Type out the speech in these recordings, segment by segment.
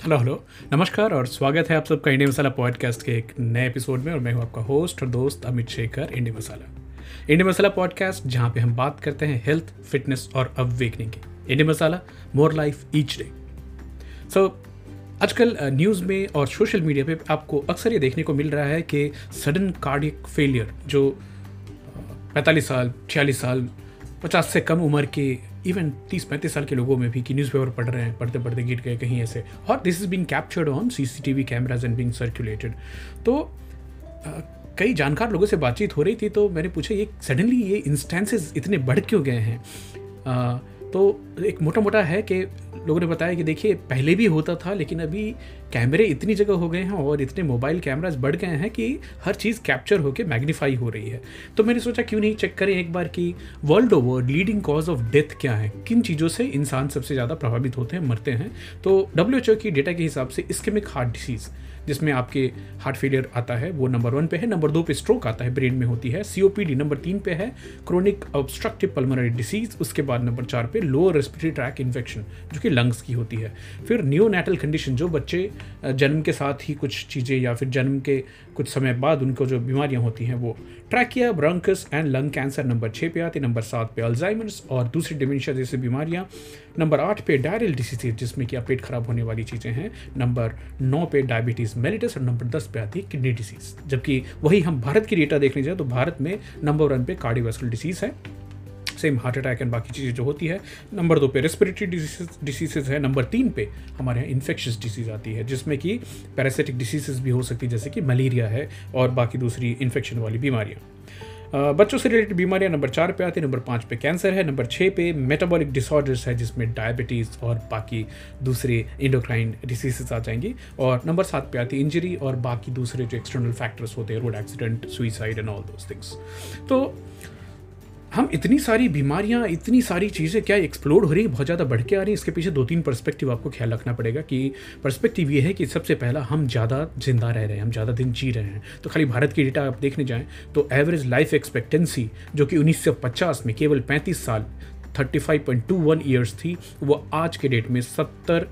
Hello hello. नमस्कार और स्वागत है आप सबका इंडिया मसाला पॉडकास्ट के एक नए एपिसोड में और मैं हूँ आपका होस्ट और दोस्त Amit Shekhar, India Masala. India Masala podcast, जहाँ पे हम बात करते हैं हेल्थ फिटनेस और अवेकनिंग की। India Masala more life each day so आजकल न्यूज़ में और सोशल मीडिया पे आपको अक्सर ये देखने को मिल रहा है कि सडन कार्डियक फेलियर जो पैंतालीस साल, छियालीस साल पचास से कम उम्र के इवन तीस, पैंतीस साल के लोगों में भी कि न्यूज़पेपर पढ़ रहे हैं, पढ़ते पढ़ते गिर गए कहीं ऐसे। और this is been captured on C C T V cameras and being circulated तो कई जानकार लोगों से बातचीत हो रही थी तो मैंने पूछा, ये सडनली ये इंस्टेंसेस इतने बढ़ क्यों गए हैं? तो एक मोटा मोटा है कि लोगों ने बताया कि देखिए, पहले भी होता था, लेकिन अभी कैमरे इतनी जगह हो गए हैं और इतने मोबाइल कैमराज बढ़ गए हैं कि हर चीज़ कैप्चर होकर मैग्नीफाई हो रही है। तो मैंने सोचा क्यों नहीं चेक करें एक बार कि world over leading cause of death क्या है? किन चीज़ों से इंसान सबसे ज़्यादा प्रभावित होते हैं, मरते हैं? तो WHO की डेटा के हिसाब से इस्केमिक हार्ट डिसीज़। जिसमें आपके हार्ट फेलियर आता है, वो नंबर वन पे है। नंबर दो पे स्ट्रोक आता है ब्रेन में होती है। सीओपीडी नंबर तीन पे है। क्रोनिक ऑब्स्ट्रक्टिव पल्मोनरी डिसीज उसके बाद नंबर चार पे लोअर रेस्पिरेटरी ट्रैक इन्फेक्शन जो कि लंग्स की होती है। फिर न्यू नेटल कंडीशन जो बच्चे जन्म के साथ ही कुछ चीज़ें या फिर जन्म के कुछ समय बाद उनको जो बीमारियाँ होती हैं, वो trachea bronchus and lung cancer number छः पे आती नंबर सात पे अल्जाइमर्स और दूसरी डिमेंशिया जैसी बीमारियाँ। नंबर आठ पे डायरल डिसीज जिसमें कि पेट खराब होने वाली चीज़ें हैं। नंबर नौ पे डायबिटीज़ मेलिटस और नंबर दस पे आती है किडनी डिज़ीज़ जबकि वही हम भारत की डेटा देखने जाए तो भारत में नंबर वन पे कार्डियोवास्कुलर डिज़ीज़ है सेम हार्ट अटैक एंड बाकी चीज़ें जो होती है नंबर दो पे रेस्पिरेटरी डिसीजेज है नंबर तीन पे हमारे यहाँ इन्फेक्शस डिसीज़ आती है, जिसमें कि पैरासिटिक डिसीजेज भी हो सकती है, जैसे कि मलेरिया है और बाकी दूसरी इन्फेक्शन वाली बीमारियाँ. बच्चों से रिलेटेड बीमारियाँ नंबर चार पे आती है, नंबर पाँच पे कैंसर है, नंबर छः पे मेटाबॉलिक डिसऑर्डर्स है, जिसमें डायबिटीज़ और बाकी दूसरे इंडोक्राइन डिसीजेस आ जाएँगी। और नंबर सात पे आती है इंजरी और बाकी दूसरे जो एक्सटर्नल फैक्टर्स होते हैं road accident suicide and all those things तो हम इतनी सारी बीमारियाँ, इतनी सारी चीज़ें क्या एक्सप्लोर हो रही है? बहुत ज़्यादा बढ़ के आ रही है। इसके पीछे दो तीन पर्सपेक्टिव आपको ख्याल रखना पड़ेगा कि पर्सपेक्टिव ये है कि सबसे पहला, हम ज़्यादा ज़िंदा रह रहे हैं, हम ज़्यादा दिन जी रहे हैं। तो खाली भारत की डेटा आप देखने जाएँ तो एवरेज लाइफ एक्सपेक्टेंसी जो कि उन्नीस सौ पचास में केवल पैंतीस साल thirty five point two one years थी, वो आज के डेट में सत्तर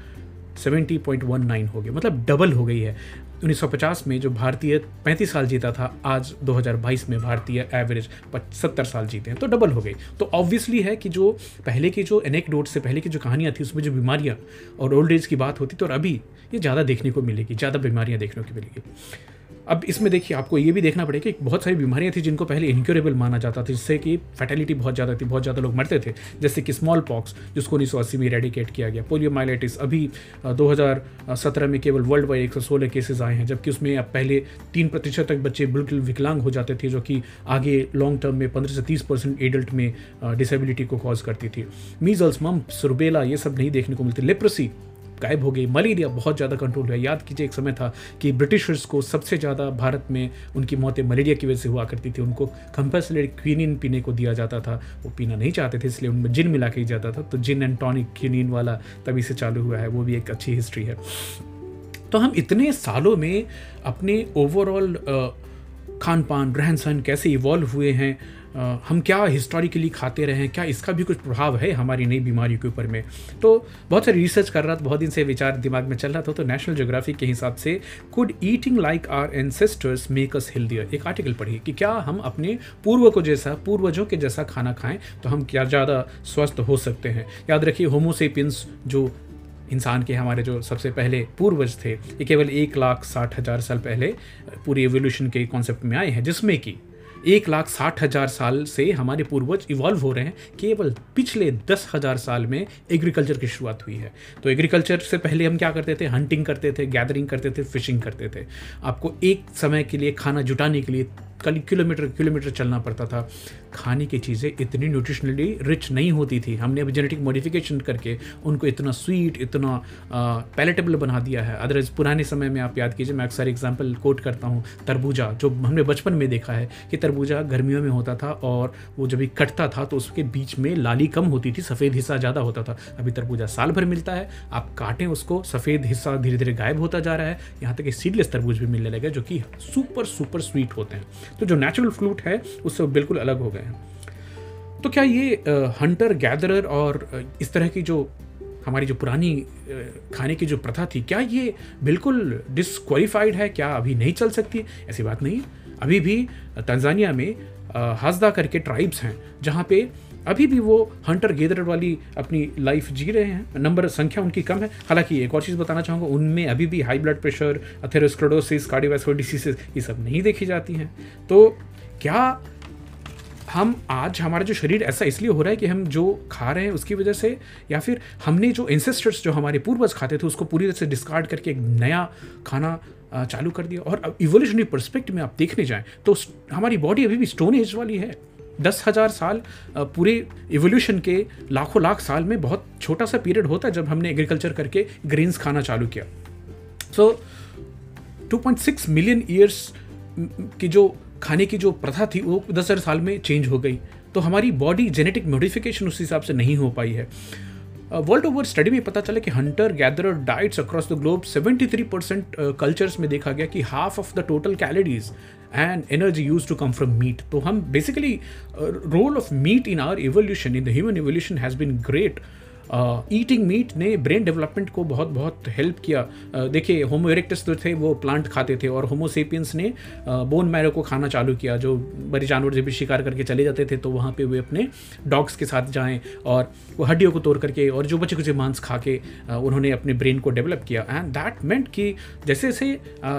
सेवेंटी पॉइंट वन नाइन हो गया। मतलब डबल हो गई है। 1950 में जो भारतीय 35 साल जीता था, आज 2022 में भारतीय एवरेज सत्तर साल जीते हैं तो डबल हो गई। तो ऑब्वियसली है कि जो पहले की जो एनेकडोट से, पहले की जो कहानियाँ थी, उसमें जो बीमारियाँ और ओल्ड एज की बात होती तो और अभी ये ज़्यादा देखने को मिलेगी, ज़्यादा बीमारियाँ देखने को मिलेगी। अब इसमें देखिए, आपको ये भी देखना पड़ेगा कि बहुत सारी बीमारियाँ थी जिनको पहले इनक्योरेबल माना जाता था, जिससे कि फैटेलिटी बहुत ज़्यादा थी, बहुत ज़्यादा लोग मरते थे। जैसे कि स्मॉल पॉक्स जिसको उन्नीस सौ अस्सी में रेडिकेट किया गया। पोलियो माइलाइटिस अभी 2017 में केवल वर्ल्ड वाइड एक सौ सोलह केसेज आए हैं, जबकि उसमें अब पहले तीन प्रतिशत तक बच्चे बिल्कुल विकलांग हो जाते थे, जो कि आगे लॉन्ग टर्म में पंद्रह से तीस परसेंट एडल्ट में डिसेबिलिटी को कॉज करती थी। मीजल्स मम्प सुरबेला ये सब नहीं देखने को मिलती। लेप्रोसी गायब हो गई। मलेरिया बहुत ज़्यादा कंट्रोल हुआ। याद कीजिए, एक समय था कि ब्रिटिशर्स को सबसे ज़्यादा भारत में उनकी मौतें मलेरिया की वजह से हुआ करती थी। उनको कंपल्सरी क्विनिन पीने को दिया जाता था। वो पीना नहीं चाहते थे, इसलिए उनमें जिन मिला के जाता था। तो जिन एंड टॉनिक क्विनिन वाला तभी से चालू हुआ है। वो भी एक अच्छी हिस्ट्री है। तो हम इतने सालों में अपने ओवरऑल खान पान रहन सहन कैसे इवॉल्व हुए हैं हम क्या हिस्टोरिकली खाते रहे हैं, क्या इसका भी कुछ प्रभाव है हमारी नई बीमारी के ऊपर में? तो बहुत सारी रिसर्च कर रहा था, बहुत दिन से विचार दिमाग में चल रहा था तो नेशनल जोग्राफी के हिसाब से could eating like our ancestors make us healthier एक आर्टिकल पढ़िए कि क्या हम अपने पूर्व को जैसा, पूर्वजों के जैसा खाना खाएँ तो हम क्या ज़्यादा स्वस्थ हो सकते हैं? याद रखिए होमोसेपियंस जो इंसान के हमारे जो सबसे पहले पूर्वज थे, ये केवल एक लाख साठ हज़ार साल पहले पूरी एवोल्यूशन के कॉन्सेप्ट में आए हैं, जिसमें कि एक लाख साठ हज़ार साल से हमारे पूर्वज इवॉल्व हो रहे हैं, केवल पिछले दस हज़ार साल में एग्रीकल्चर की शुरुआत हुई है। तो एग्रीकल्चर से पहले हम क्या करते थे? हंटिंग करते थे गैदरिंग करते थे फिशिंग करते थे। आपको एक समय के लिए खाना जुटाने के लिए कल किलोमीटर किलोमीटर चलना पड़ता था। खाने की चीज़ें इतनी न्यूट्रिशनली रिच नहीं होती थी। हमने अभी जेनेटिक मॉडिफिकेशन करके उनको इतना स्वीट इतना पैलेटेबल बना दिया है। अदरवाइज़ पुराने समय में आप याद कीजिए, मैं अक्सर एग्ज़ाम्पल कोट करता हूँ, तरबूजा, जो हमने बचपन में देखा है, कि तरबूजा गर्मियों में होता था और वो जब भी कटता था तो उसके बीच में लाली कम होती थी, सफ़ेद हिस्सा ज़्यादा होता था। अभी तरबूजा साल भर मिलता है, आप काटें उसको, सफ़ेद हिस्सा धीरे धीरे गायब होता जा रहा है। यहाँ तक कि सीडलेस तरबूज भी मिलने लगे, जो कि सुपर सुपर स्वीट होते हैं। तो जो नेचुरल फ्रूट है, उससे बिल्कुल अलग हो गए हैं। तो क्या ये हंटर गैदरर और इस तरह की जो हमारी जो पुरानी खाने की जो प्रथा थी, क्या ये बिल्कुल डिसक्वालीफाइड है? क्या अभी नहीं चल सकती? ऐसी बात नहीं अभी भी तंजानिया में हजदा करके ट्राइब्स हैं, जहाँ पे अभी भी वो हंटर गेदर वाली अपनी लाइफ जी रहे हैं। नंबर संख्या उनकी कम है। हालाँकि एक और चीज़ बताना चाहूँगा, उनमें अभी भी high blood pressure atherosclerosis cardiovascular diseases ये सब नहीं देखी जाती हैं। तो क्या हम आज, हमारा जो शरीर ऐसा इसलिए हो रहा है कि हम जो खा रहे हैं उसकी वजह से, या फिर हमने जो इंसेस्टर्स जो हमारे पूर्वज खाते थे, उसको पूरी तरह से डिस्कार्ड करके एक नया खाना चालू कर दिया। और इवोल्यूशनरी परस्पेक्ट में आप देखने जाएँ तो हमारी बॉडी अभी भी स्टोन एज वाली है। दस हज़ार साल पूरे इवोल्यूशन के लाखों लाख साल में बहुत छोटा सा पीरियड होता है जब हमने एग्रीकल्चर करके ग्रेन्स खाना चालू किया। So two point six million years की जो खाने की जो प्रथा थी, वो दस हज़ार साल में चेंज हो गई। तो हमारी बॉडी जेनेटिक मॉडिफिकेशन उस हिसाब से नहीं हो पाई है। वर्ल्ड ओवर स्टडी में पता चला कि hunter gatherer diets across the globe 73 percent cultures में देखा गया कि half of the total calories and energy used to come from meat तो हम basically role of meat in our evolution in the human evolution has been great eating meat ने brain development को बहुत बहुत हेल्प किया। देखिए होमो erectus जो थे, वो प्लांट खाते थे और होमोसेपियंस ने बोन मैरो को खाना चालू किया। जो बड़े जानवर जब भी शिकार करके चले जाते थे तो वहाँ पे वे अपने डॉग्स के साथ जाएँ और वो हड्डियों को तोड़ करके और जो बचे कुछ मांस खा के उन्होंने अपने ब्रेन को डेवलप किया। एंड दैट मेंट कि जैसे जैसे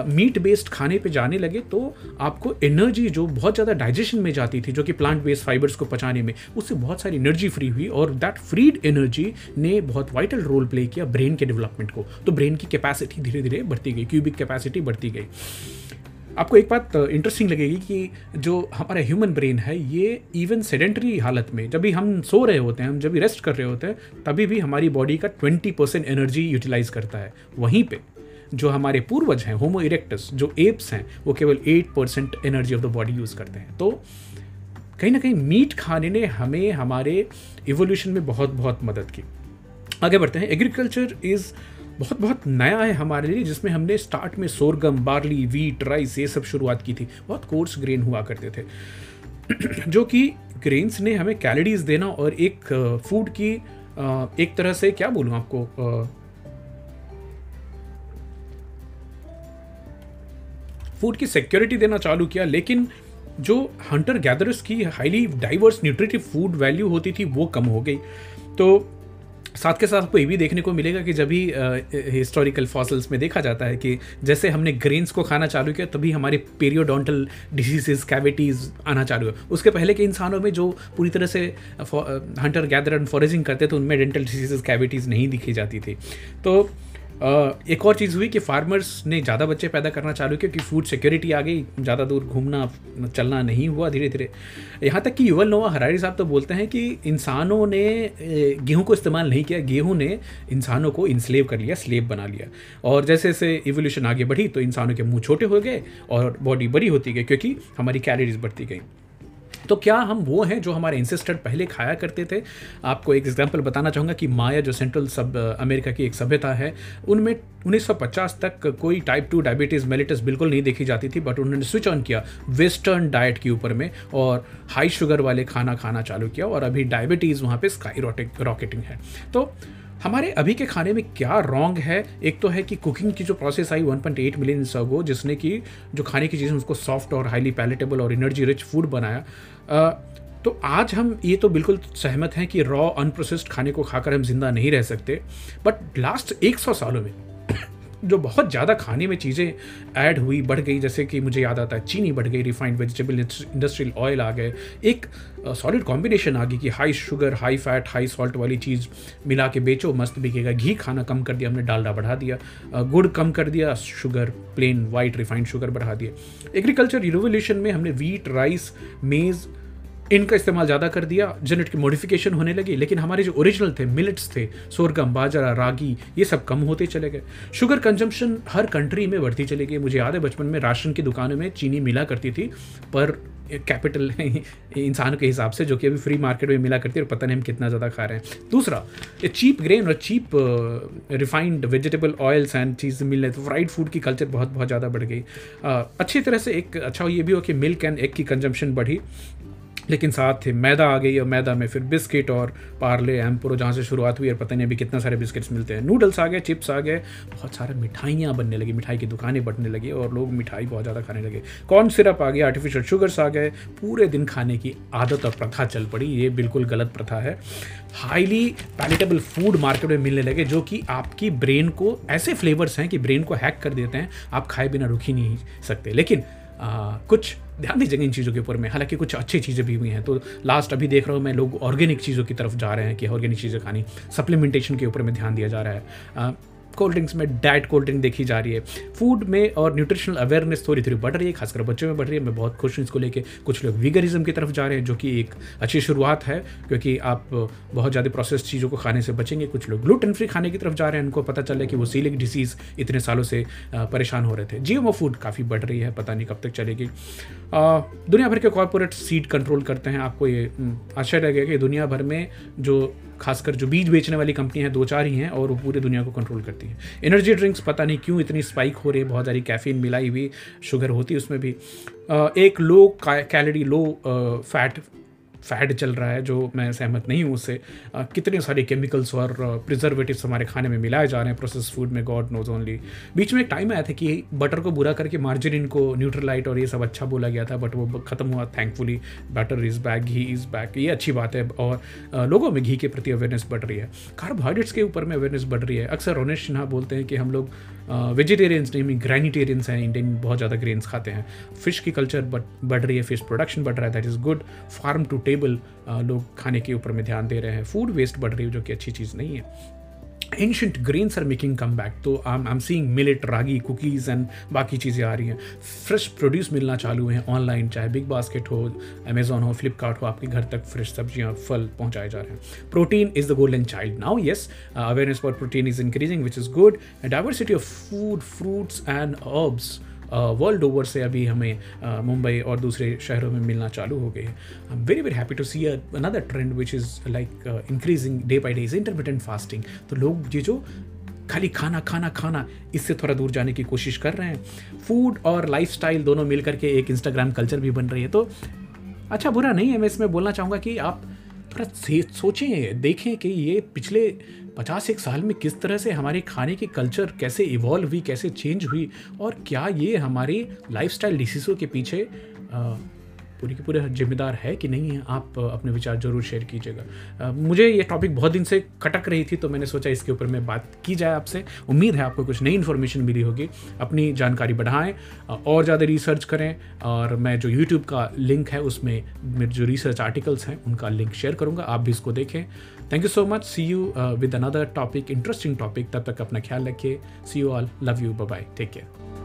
मीट बेस्ड खाने पर जाने लगे तो आपको एनर्जी जो बहुत ज़्यादा डाइजेशन में जाती थी, जो कि प्लांट बेस्ड फाइबर्स को पचाने में, उससे बहुत सारी एनर्जी फ्री हुई और दैट फ्रीड एनर्जी ने बहुत वाइटल रोल प्ले किया ब्रेन के डेवलपमेंट को। तो ब्रेन की कैपेसिटी धीरे धीरे बढ़ती गई क्यूबिक कैपेसिटी बढ़ती गई। आपको एक बात इंटरेस्टिंग लगेगी कि जो हमारा ह्यूमन ब्रेन है, ये इवन सेडेंटरी हालत में, जब भी हम सो रहे होते हैं, हम जब भी रेस्ट कर रहे होते हैं, तभी भी हमारी बॉडी का ट्वेंटी परसेंट एनर्जी यूटिलाइज करता है। वहीं पे जो हमारे पूर्वज हैं होमो इरेक्टस जो एप्स हैं, वो केवल eight percent energy of the body use करते हैं। तो कहीं ना कहीं मीट खाने ने हमें, हमारे इवोल्यूशन में बहुत बहुत मदद की। आगे बढ़ते हैं। एग्रीकल्चर इज़ बहुत बहुत नया है हमारे लिए, जिसमें हमने स्टार्ट में सोरगम बार्ली वीट राइस ये सब शुरुआत की थी। बहुत कोर्स ग्रेन हुआ करते थे। जो कि ग्रेन्स ने हमें कैलोरीज देना और एक फ़ूड की एक तरह से क्या बोलूँ आपको फ़ूड की सिक्योरिटी देना चालू किया, लेकिन जो हंटर गैदरर्स की highly diverse nutritive food value होती थी, वो कम हो गई। तो साथ के साथ आपको ये भी देखने को मिलेगा कि जब भी हिस्टोरिकल फॉसल्स में देखा जाता है कि जैसे हमने ग्रेन्स को खाना चालू किया, तभी हमारे पेरियोडोंटल डिजीजेस कैविटीज़ आना चालू हुआ उसके पहले के इंसानों में जो पूरी तरह से हंटर गैदर एंड फॉरेजिंग करते थे, उनमें डेंटल डिजीजेस कैविटीज़ नहीं दिखी जाती थी। तो एक और चीज़ हुई कि फार्मर्स ने ज़्यादा बच्चे पैदा करना चालू किया क्योंकि फ़ूड सिक्योरिटी आ गई, ज़्यादा दूर घूमना, चलना नहीं हुआ धीरे धीरे यहाँ तक कि युवल नोवा हरारी साहब तो बोलते हैं कि इंसानों ने गेहूँ को इस्तेमाल नहीं किया, गेहूँ ने इंसानों को इंस्लेव कर लिया स्लेब बना लिया। और जैसे जैसे इवोल्यूशन आगे बढ़ी तो इंसानों के मुँह छोटे हो गए और बॉडी बड़ी होती गई क्योंकि हमारी कैलोरीज बढ़ती गई। तो क्या हम वो हैं जो हमारे इंसिस्टर पहले खाया करते थे? आपको एक एग्ज़ाम्पल बताना चाहूँगा कि माया जो सेंट्रल सब अमेरिका की एक सभ्यता है, उनमें 1950 तक कोई टाइप टू डायबिटीज़ मेलिटस बिल्कुल नहीं देखी जाती थी बट उन्होंने स्विच ऑन किया वेस्टर्न डाइट के ऊपर में और हाई शुगर वाले खाना खाना चालू किया और अभी डायबिटीज़ वहाँ पर स्काई रॉकेटिंग है। तो हमारे अभी के खाने में क्या रॉन्ग है? एक तो है कि कुकिंग की जो प्रोसेस आई 1.8 मिलियन अगो जिसने कि जो खाने की चीज़ें, उसको सॉफ्ट और हाईली पैलेटेबल और एनर्जी रिच फ़ूड बनाया तो आज हम ये तो बिल्कुल सहमत हैं कि रॉ अनप्रोसेस्ड खाने को खाकर हम ज़िंदा नहीं रह सकते बट लास्ट 100 सालों में जो बहुत ज़्यादा खाने में चीज़ें ऐड हुई, बढ़ गई, जैसे कि मुझे याद आता है, चीनी बढ़ गई रिफाइंड वेजिटेबल इंडस्ट्रियल ऑयल आ गए, एक सॉलिड कॉम्बिनेशन आ गई कि high sugar high fat high salt वाली चीज़ मिला के बेचो, मस्त बिकेगा, घी खाना कम कर दिया, हमने डालडा बढ़ा दिया गुड़ कम कर दिया sugar plain white refined sugar बढ़ा दिया। एग्रीकल्चर रिवोल्यूशन में हमने वीट राइस मेज़ इनका इस्तेमाल ज़्यादा कर दिया जेनेटिक मॉडिफिकेशन होने लगी, लेकिन हमारे जो ओरिजिनल थे मिलेट्स थे सोरगम बाजरा, रागी, ये सब कम होते चले गए। शुगर कंजम्पशन हर कंट्री में बढ़ती चली गई। मुझे याद है, बचपन में राशन की दुकानों में चीनी मिला करती थी, पर कैपिटल इंसान के हिसाब से, जो कि अभी फ्री मार्केट में मिला करती है, और पता नहीं हम कितना ज़्यादा खा रहे हैं। दूसरा चीप ग्रेन और cheap refined vegetable oils and चीज़ मिल रहे तो फ्राइड फ़ूड की कल्चर बहुत बहुत ज़्यादा बढ़ गई। अच्छी तरह से एक अच्छा ये भी हो कि मिल्क एंड एग की कंजम्पशन बढ़ी। लेकिन साथ थे, मैदा आ गई और मैदा में फिर बिस्किट और पार्ले एम्प्रो जहाँ से शुरुआत हुई और पता नहीं अभी कितना सारे बिस्किट्स मिलते हैं। नूडल्स आ गए, चिप्स आ गए, बहुत सारे मिठाइयाँ बनने लगी, मिठाई की दुकानें बढ़ने लगी और लोग मिठाई बहुत ज़्यादा खाने लगे। कॉर्न सिरप आ गया आर्टिफिशियल शुगर्स आ गए, पूरे दिन खाने की आदत और प्रथा चल पड़ी, ये बिल्कुल गलत प्रथा है। हाईली पैलेटेबल फ़ूड मार्केट में मिलने लगे, जो कि आपकी ब्रेन को, ऐसे फ्लेवर्स हैं कि ब्रेन को हैक कर देते हैं, आप खाए बिना रुक ही नहीं सकते। लेकिन आ, कुछ ध्यान दीजिएगा इन चीज़ों के ऊपर में। हालाँकि कुछ अच्छी चीज़ें भी हुई हैं। तो लास्ट अभी देख रहा हूँ मैं लोग ऑर्गेनिक चीज़ों की तरफ़ जा रहे हैं कि ऑर्गेनिक चीज़ें खानी। सप्लीमेंटेशन के ऊपर में ध्यान दिया जा रहा है। कोल्ड ड्रिंक्स में डाइट कोल्ड ड्रिंक देखी जा रही है। फ़ूड में और न्यूट्रिशनल अवेयरनेस थोड़ी थोड़ी बढ़ रही है, खासकर बच्चों में बढ़ रही है। मैं बहुत खुश हूँ इसको लेके। कुछ लोग वीगरिज्म की तरफ़ जा रहे हैं, जो कि एक अच्छी शुरुआत है, क्योंकि आप बहुत ज़्यादा प्रोसेस चीज़ों को खाने से बचेंगे। कुछ लोग ग्लूटेन फ्री खाने की तरफ़ जा रहे हैं, उनको पता चल कि वो सीलिक डिसीज़ इतने सालों से परेशान हो रहे थे। जी फ़ूड काफ़ी बढ़ रही है, पता नहीं कब तक चलेगी। दुनिया भर के कॉरपोरेट सीड कंट्रोल करते हैं। आपको ये आश्चर्य लगेगा कि दुनिया भर में जो खासकर जो बीज बेचने वाली कंपनी है दो चार ही हैं और वो पूरी दुनिया को कंट्रोल करती है। एनर्जी ड्रिंक्स पता नहीं क्यों इतनी स्पाइक हो रही है, बहुत सारी कैफीन मिलाई हुई शुगर होती है उसमें भी। एक low calorie low fat fat चल रहा है, जो मैं सहमत नहीं हूँ उससे। कितने सारे केमिकल्स और प्रिजर्वेटिव्स हमारे खाने में मिलाए जा रहे हैं प्रोसेस फ़ूड में गॉड नोज़ ओनली बीच में एक टाइम आया था कि बटर को बुरा करके मार्जिन को न्यूट्रलाइट और ये सब अच्छा बोला गया था बट वो खत्म हुआ thankfully butter is back ghee is back ये अच्छी बात है। और लोगों में घी के प्रति अवेयरनेस बढ़ रही है। कार्बोहाइड्रेट्स के ऊपर में अवेयरनेस बढ़ रही है। अक्सर रोनेश सिन्हा बोलते हैं कि हम लोग वेजिटेरियंस नहीं ग्रैनिटेरियंस हैं इंडियन बहुत ज़्यादा ग्रेन्स खाते हैं। फ़िश की कल्चर बढ़ रही है फ़िश प्रोडक्शन बढ़ रहा है that is good farm to table लोग खाने के ऊपर में ध्यान दे रहे हैं। फ़ूड वेस्ट बढ़ रही है, जो कि अच्छी चीज़ नहीं है। Ancient grains are making come back तो I am seeing millet ragi cookies and बाकी चीज़ें आ रही हैं। फ्रेश प्रोड्यूस मिलना चालू हैं ऑनलाइन चाहे बिग बास्केट हो अमेजोन हो फ्लिपकार्ट हो, आपके घर तक फ्रेश सब्ज़ियाँ, फल पहुँचाए जा रहे हैं। Protein is the golden child now yes awareness for protein is increasing which is good diversity of food fruits and herbs world over से अभी हमें मुंबई और दूसरे शहरों में मिलना चालू हो गए हैं। I am very very happy to see another trend which is like increasing day by day is intermittent fasting तो लोग ये जो खाली खाना खाना खाना, इससे थोड़ा दूर जाने की कोशिश कर रहे हैं। फ़ूड और लाइफ दोनों मिल करके एक इंस्टाग्राम कल्चर भी बन रही है। तो अच्छा बुरा नहीं है, मैं इसमें बोलना चाहूँगा कि आप थोड़ा सोचें, देखें कि ये पिछले पचास एक साल में किस तरह से हमारे खाने की कल्चर कैसे इवॉल्व हुई, कैसे चेंज हुई और क्या ये हमारी लाइफ स्टाइल डिसीज़ों के पीछे पूरी की पूरे जिम्मेदार है कि नहीं है आप अपने विचार ज़रूर शेयर कीजिएगा। मुझे ये टॉपिक बहुत दिन से कटक रही थी तो मैंने सोचा इसके ऊपर मैं बात की जाए आपसे। उम्मीद है आपको कुछ नई इन्फॉर्मेशन मिली होगी। अपनी जानकारी बढ़ाएँ और ज़्यादा रिसर्च करें, और मैं जो यूट्यूब का लिंक है, उसमें मेरे जो रिसर्च आर्टिकल्स हैं, उनका लिंक शेयर करूँगा। आप भी इसको देखें। Thank you so much see you with another topic interesting topic तब तक अपना ख्याल रखिए। See you all love you bye take care